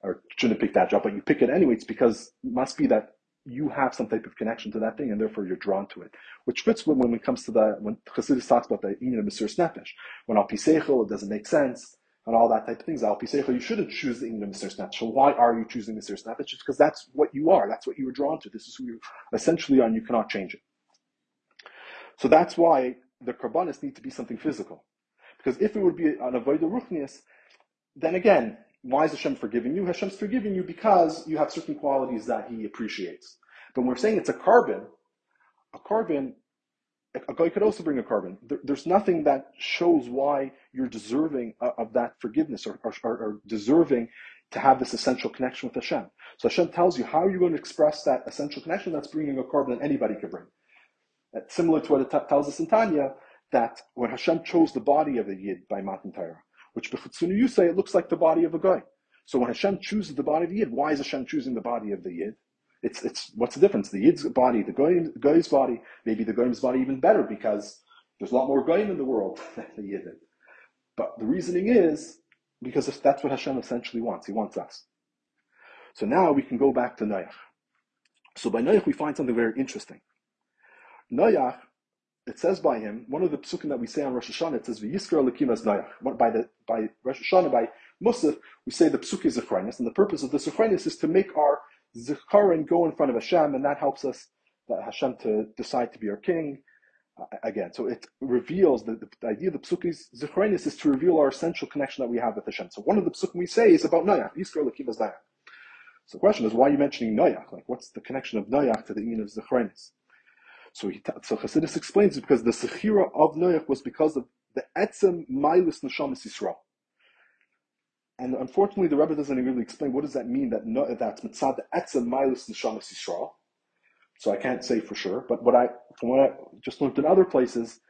or shouldn't pick that job, but you pick it anyway. It's because it must be that you have some type of connection to that thing, and therefore you're drawn to it. Which fits when, when it comes to the when Chassidus talks about the union of Mesiras Nefesh. When al piseichel, it doesn't make sense, and all that type of things. Al piseichel, you shouldn't choose the union of Mesiras Nefesh. So why are you choosing Mesiras Nefesh? Just because that's what you are. That's what you were drawn to. This is who you essentially are, and you cannot change it. So that's why the karbanis need to be something physical. Because if it would be an avodah ruchnius, then again, why is Hashem forgiving you? Hashem's forgiving you because you have certain qualities that He appreciates. But when we're saying it's a korban, a korban, a guy could also bring a korban. There, there's nothing that shows why you're deserving of that forgiveness or, or, or, deserving to have this essential connection with Hashem. So Hashem tells you how you're you going to express that essential connection that's bringing a korban that anybody could bring. That's similar to what it t- tells us in Tanya that when Hashem chose the body of the Yid by Matan Torah, which Bechutzunu you say it looks like the body of a guy. So when Hashem chooses the body of the Yid, why is Hashem choosing the body of the Yid? It's, it's what's the difference? The Yid's body, the guy, guy's body, maybe the Goyim's body even better because there's a lot more Goyim in the world *laughs* than the Yid. But the reasoning is because that's what Hashem essentially wants. He wants us. So now we can go back to Noach. So by Noach we find something very interesting. Noach it says by him, one of the psukim that we say on Rosh Hashanah, it says, as Noach. By, the, by Rosh Hashanah, by Musaf, we say the psuk is Zechrinus, and the purpose of the Zechrinus is to make our Zecharin go in front of Hashem, and that helps us, that Hashem to decide to be our king. Uh, again, so it reveals the, the, idea of the psuk is Zechrinus is to reveal our essential connection that we have with Hashem. So one of the psukim we say is about Noach, Yiskar Elikim as. So the question is, why are you mentioning Noach? Like, what's the connection of Noach to the meaning of Zechrinus? So he, so Chassidus explains it because the sechira of Noach was because of the etzem milus neshamas Yisrael. And unfortunately, the Rebbe doesn't really explain what does that mean that no, that's mitzad the etzem milus neshamas Yisrael. So I can't say for sure, but what I from what I just learned in other places,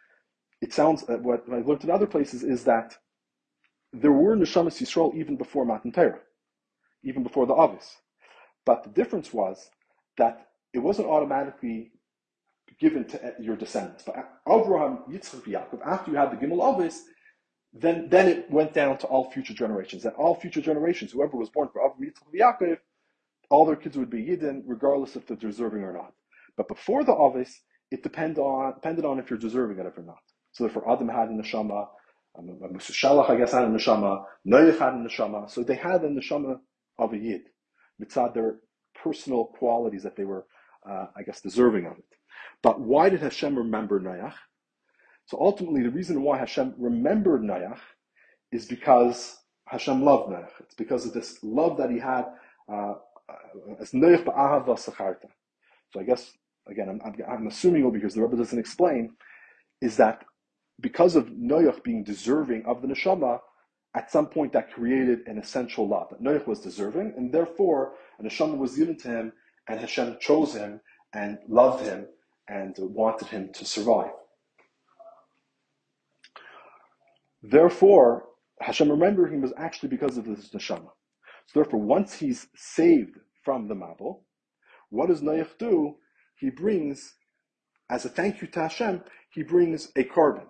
it sounds uh, what I learned in other places is that there were neshamas Yisrael even before Matan Torah, even before the Avis. But the difference was that it wasn't automatically given to your descendants. But Abraham, Yitzchak, Yaakov, after you had the Gimel Avis, then, then it went down to all future generations. And all future generations, whoever was born for Abraham, Yitzchak, Yaakov, all their kids would be Yidden, regardless if they're deserving or not. But before the Avis, it depended on, depended on if you're deserving of it or not. So therefore, Adam had a neshama, um, Musa Shalach, I guess, had a neshama, Noach had a neshama. So they had a neshama of a Yid, mitzad their personal qualities that they were, uh, I guess, deserving of it. But why did Hashem remember Noach? So ultimately, the reason why Hashem remembered Noach is because Hashem loved Noach. It's because of this love that he had uh, as Noach ba'ahava sacharta. So I guess, again, I'm, I'm, I'm assuming over here, because the Rebbe doesn't explain, is that because of Noach being deserving of the neshama, at some point that created an essential love. That Noach was deserving, and therefore a neshama was given to him, and Hashem chose him and loved him and wanted him to survive. Therefore, Hashem remembering him was actually because of this neshama. So therefore, once he's saved from the Mabul, what does Noach do? He brings, as a thank you to Hashem, he brings a korban,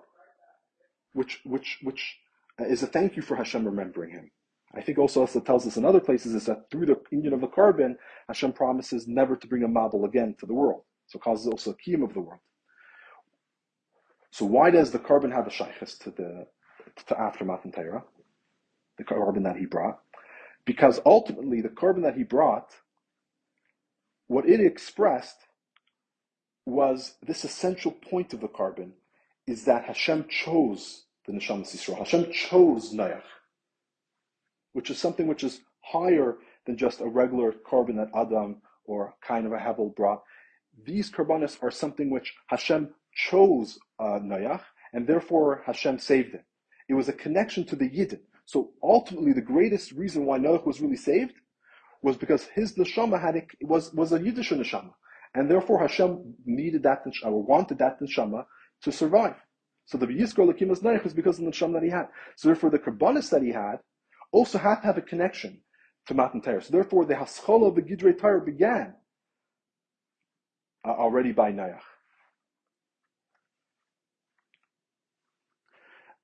which which which uh, is a thank you for Hashem remembering him. I think also as it tells us in other places is that through the union of the korban, Hashem promises never to bring a Mabul again to the world. So it causes also a kiyum of the world. So why does the korban have a shaykhis to the to after Matan Torah, the korban that he brought? Because ultimately the korban that he brought, what it expressed was this essential point of the korban is that Hashem chose the Neshamas Yisrael. Hashem chose Noach, which is something which is higher than just a regular korban that Adam or kind of a Hevel brought. These korbanos are something which Hashem chose uh, Noach, and therefore Hashem saved him. It was a connection to the Yidden. So ultimately, the greatest reason why Noach was really saved was because his neshama had a, was was a Yiddish neshama, and therefore Hashem needed that neshama, or wanted that neshama to survive. So the Yisrael Lakimas Noach was because of the neshama that he had. So therefore, the karbanis that he had also had to have a connection to Matan Torah. So therefore, the haskola of the Gidrei Torah began already by Noach.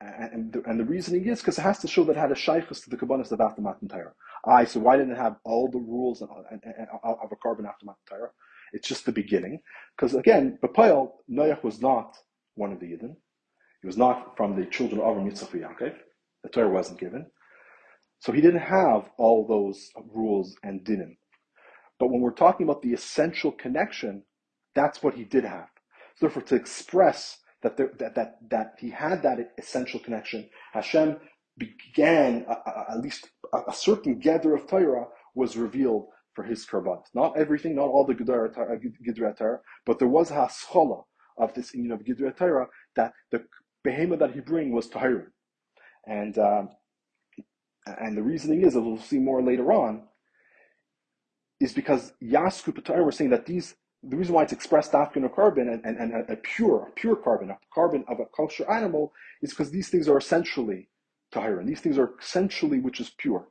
And the, and the reasoning is because it has to show that it had a shaykhus to the kabbanis of after Matan Torah. I so why didn't it have all the rules and, and, and, of a korban after Matan Torah? It's just the beginning. Because again, Bapayel, Noach was not one of the Yidden. He was not from the children of Avram Yitzchak Yaakov. The Torah wasn't given. So he didn't have all those rules and dinim. But when we're talking about the essential connection, that's what he did have. So therefore, to express that, there, that, that, that he had that essential connection, Hashem began, uh, uh, uh, at least a, a, certain gather of Torah was revealed for his karban. Not everything, not all the Gidrat Torah, but there was a haschola of this union of Gidrat Torah that the behemoth that he bring was Tahirim. And um, and the reasoning is, as we'll see more later on, is because Yasku Patarim were saying that these the reason why it's expressed after a korban and, and, and a pure, pure korban, a korban of a kosher animal, is because these things are essentially tahir, and these things are essentially which is pure.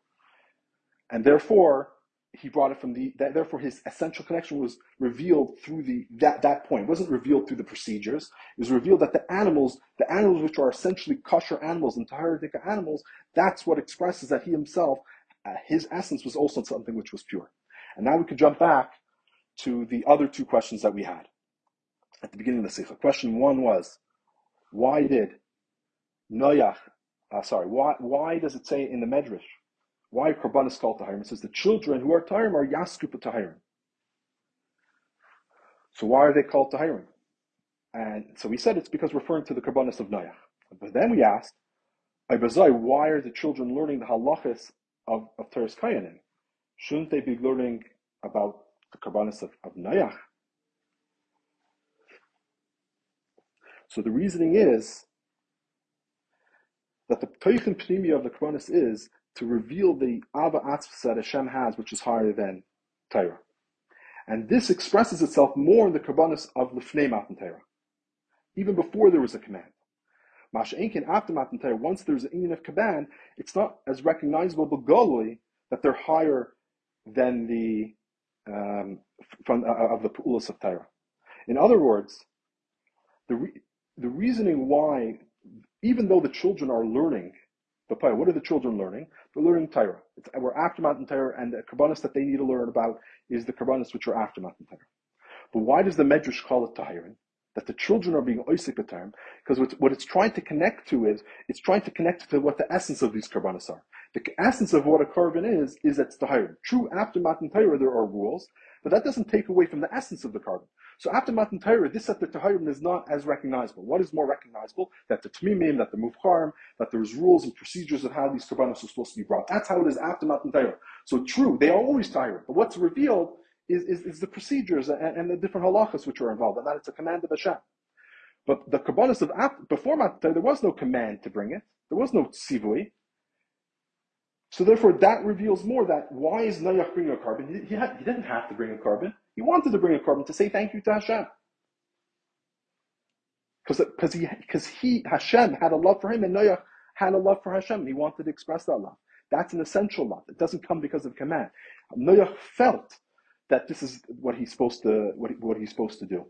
And therefore, he brought it from the that, therefore his essential connection was revealed through the that that point. It wasn't revealed through the procedures. It was revealed that the animals, the animals which are essentially kosher animals and tahiric animals, that's what expresses that he himself, uh, his essence was also something which was pure. And now we can jump back to the other two questions that we had at the beginning of the Sicha. Question one was, why did Noach, uh, sorry, why, why does it say in the Medrash why Korban is called Tahirim? It says the children who are Tahirim are Yaskupa Tahirim. So why are they called Tahirim? And so we said it's because referring to the Korbanis of Noach. But then we asked, why are the children learning the halachas of, of Toras Kohanim? Shouldn't they be learning about the Korbanis of, of Noach? So the reasoning is that the Toichin Pnimi of the Korbanis is to reveal the Ava Atzvus that Hashem has, which is higher than Torah. And this expresses itself more in the Kabbanis of Lefnei Matan Torah, even before there was a command. Masha'inkin after Matan Torah, once there's an union of command, it's not as recognizable begolui that they're higher than the um, from uh, of the Pu'ulas of Torah. In other words, the re- the reasoning why, even though the children are learning the What are the children learning? They're learning Torah. It's, we're after Matan Torah, and the Karbanis that they need to learn about is the Karbanis which are after Matan Torah. But why does the Medrash call it Tahirin? That the children are being oisik term because what it's trying to connect to is it's trying to connect to what the essence of these karbanis are. The essence of what a korban is is that it's tahirim. True, after Matan Torah there are rules, but that doesn't take away from the essence of the korban. So after Matan Torah, this at the Tahirim is not as recognizable. What is more recognizable? That the Tmimim, that the Mufharm, that there's rules and procedures of how these Karbanos are supposed to be brought. That's how it is after Matan Torah. So true, they are always Tahirim. But what's revealed is, is, is the procedures and, and, the different halachas which are involved, and that it's a command of Hashem. But the Karbanos of after, before Matan Torah, there was no command to bring it. There was no tzivui. So therefore, that reveals more that why is Noach bringing a korban? He, had, he didn't have to bring a korban. He wanted to bring a korban to say thank you to Hashem. Because he, because he, Hashem had a love for him and Noach had a love for Hashem. He wanted to express that love. That's an essential love. It doesn't come because of command. Noach felt that this is what he's supposed to, what, he, what he's supposed to do.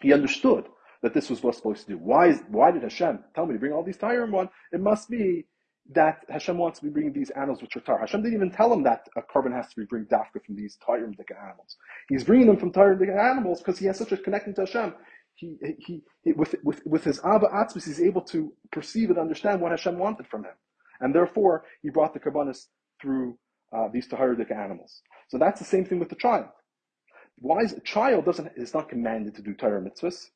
He understood that this was what's supposed to do. Why is, why did Hashem tell me to bring all these Tyre one? It must be that Hashem wants to be bringing these animals which are tar. Hashem didn't even tell him that a korban has to be bring dafka from these tired animals. He's bringing them from tired animals because he has such a connection to Hashem. He, he, he, with, with, with his Abba Atzmis, he's able to perceive and understand what Hashem wanted from him. And therefore, he brought the korbanos through uh, these taharidic animals. So that's the same thing with the child. Why is a child doesn't is not commanded to do Torah mitzvahs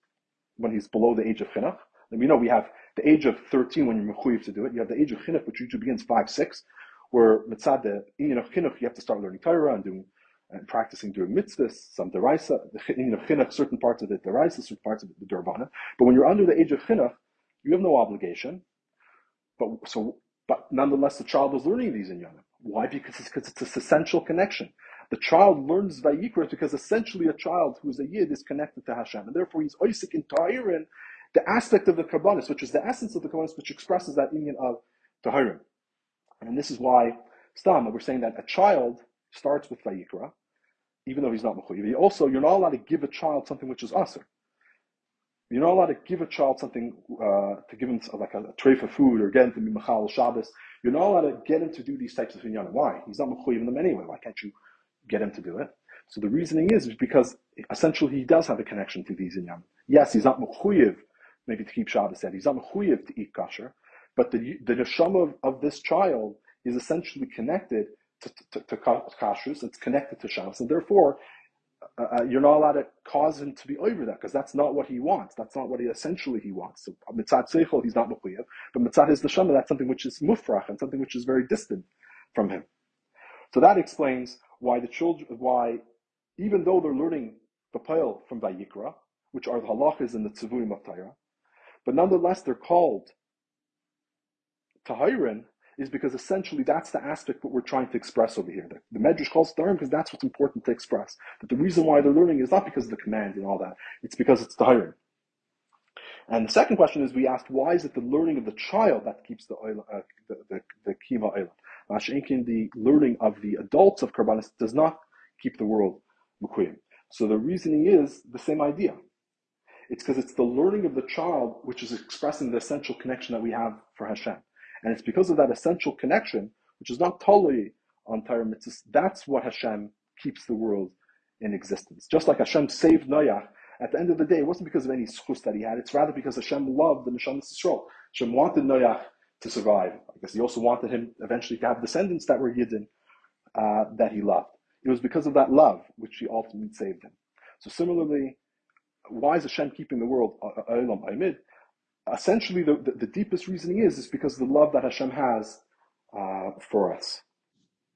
when he's below the age of chinuch, And we know we have the age of 13 when you're mechuyev to do it. You have the age of chinuch, which usually begins 5, 6, where mitzad the inyan of chinuch, you have to start learning Torah and doing and practicing doing mitzvahs, some deraisa, the inyan of chinuch, certain parts of it deraisa, certain parts of the dervana. But when you're under the age of chinuch, you have no obligation. But so, but nonetheless, the child is learning these in inyanim. Why? Because it's, because it's this essential connection. The child learns Vayikra because essentially a child who is a Yid is connected to Hashem. And therefore he's Isaac in Tahirin, the aspect of the Karbanis, which is the essence of the Karbanis, which expresses that union of Tahirin. And this is why, Stam, we're saying that a child starts with Vayikra, even though he's not Mechuyev. Also, you're not allowed to give a child something which is Aser. You're not allowed to give a child something, uh, to give him like a, a tray for food or get him to be Machal Shabbos. You're not allowed to get him to do these types of inyanim. Why? He's not Mechuyev in them anyway. Why can't you get him to do it? So the reasoning is, because essentially he does have a connection to these inyanim. Yes, he's not Mechuyev maybe to keep Shabbos said. He's not Mechuyev to eat kosher, but the, the neshama of, of this child is essentially connected to, to, to, kashrus, it's connected to Shabbos, and therefore uh, uh, you're not allowed to cause him to be over that because that's not what he wants. That's not what he essentially he wants. So mitzat seichel, he's not mechuyev, but mitzat his neshama, that's something which is mufrach and something which is very distant from him. So that explains why the children, why even though they're learning the pile from Vayikra, which are the halachas and the tzivuim of Torah, but nonetheless they're called tahirin is because essentially that's the aspect that we're trying to express over here. The, the Medrash calls it because that's what's important to express. That the reason why they're learning is not because of the command and all that, it's because it's the hiring. And the second question is we asked, why is it the learning of the child that keeps the uh, the, the, the kima oil? Mashenkin, the learning of the adults of Karbanis does not keep the world mukuyim. So the reasoning is the same idea. It's because it's the learning of the child which is expressing the essential connection that we have for Hashem. And it's because of that essential connection, which is not totally on Torah mitzvahs, that's what Hashem keeps the world in existence. Just like Hashem saved Noach, at the end of the day, it wasn't because of any schus that he had, it's rather because Hashem loved the Neshama Yisrael. Hashem wanted Noach to survive. I guess he also wanted him eventually to have descendants that were Yidden, uh, that he loved. It was because of that love which he ultimately saved him. So similarly, why is Hashem keeping the world? Uh, uh, essentially the, the, the, deepest reasoning is is because of the love that Hashem has uh, for us.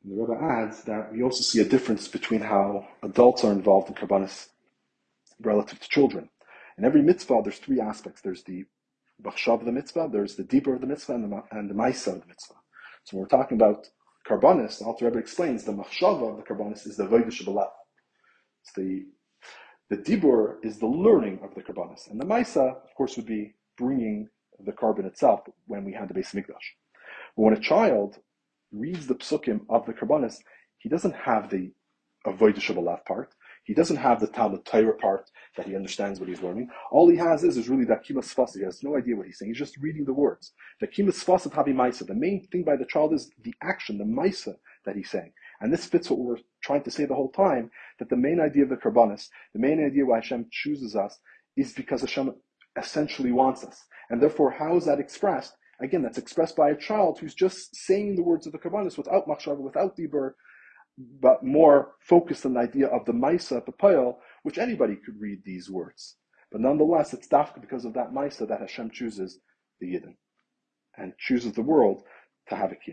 And the Rebbe adds that we also see a difference between how adults are involved in karbanis relative to children. In every mitzvah, there's three aspects. There's the bachshav of the mitzvah, there's the deeper of the mitzvah, and the, and the maisa of the mitzvah. So when we're talking about karbanis, the Alter Rebbe explains the machshava of the karbanis is the voidish It's the the dibur is the learning of the karbanis, and the maisa, of course, would be bringing the korban itself when we had the Beis Mikdash. But when a child reads the psukim of the karbanis, he doesn't have the avodah shabbalat part. He doesn't have the Talmud Torah part that he understands what he's learning. All he has is, is really the Akimas Fasa. He has no idea what he's saying. He's just reading the words. The Akimas Fasa Tabi Maisa. The main thing by the child is the action, the Maisa that he's saying. And this fits what we're trying to say the whole time, that the main idea of the Karbanis, the main idea why Hashem chooses us, is because Hashem essentially wants us. And therefore, how is that expressed? Again, that's expressed by a child who's just saying the words of the Karbanis without machshava, without dibur, but more focused on the idea of the Maisa Papayel, which anybody could read these words. But nonetheless, it's dafka because of that Maisa that Hashem chooses the Yidden and chooses the world to have a kiyam.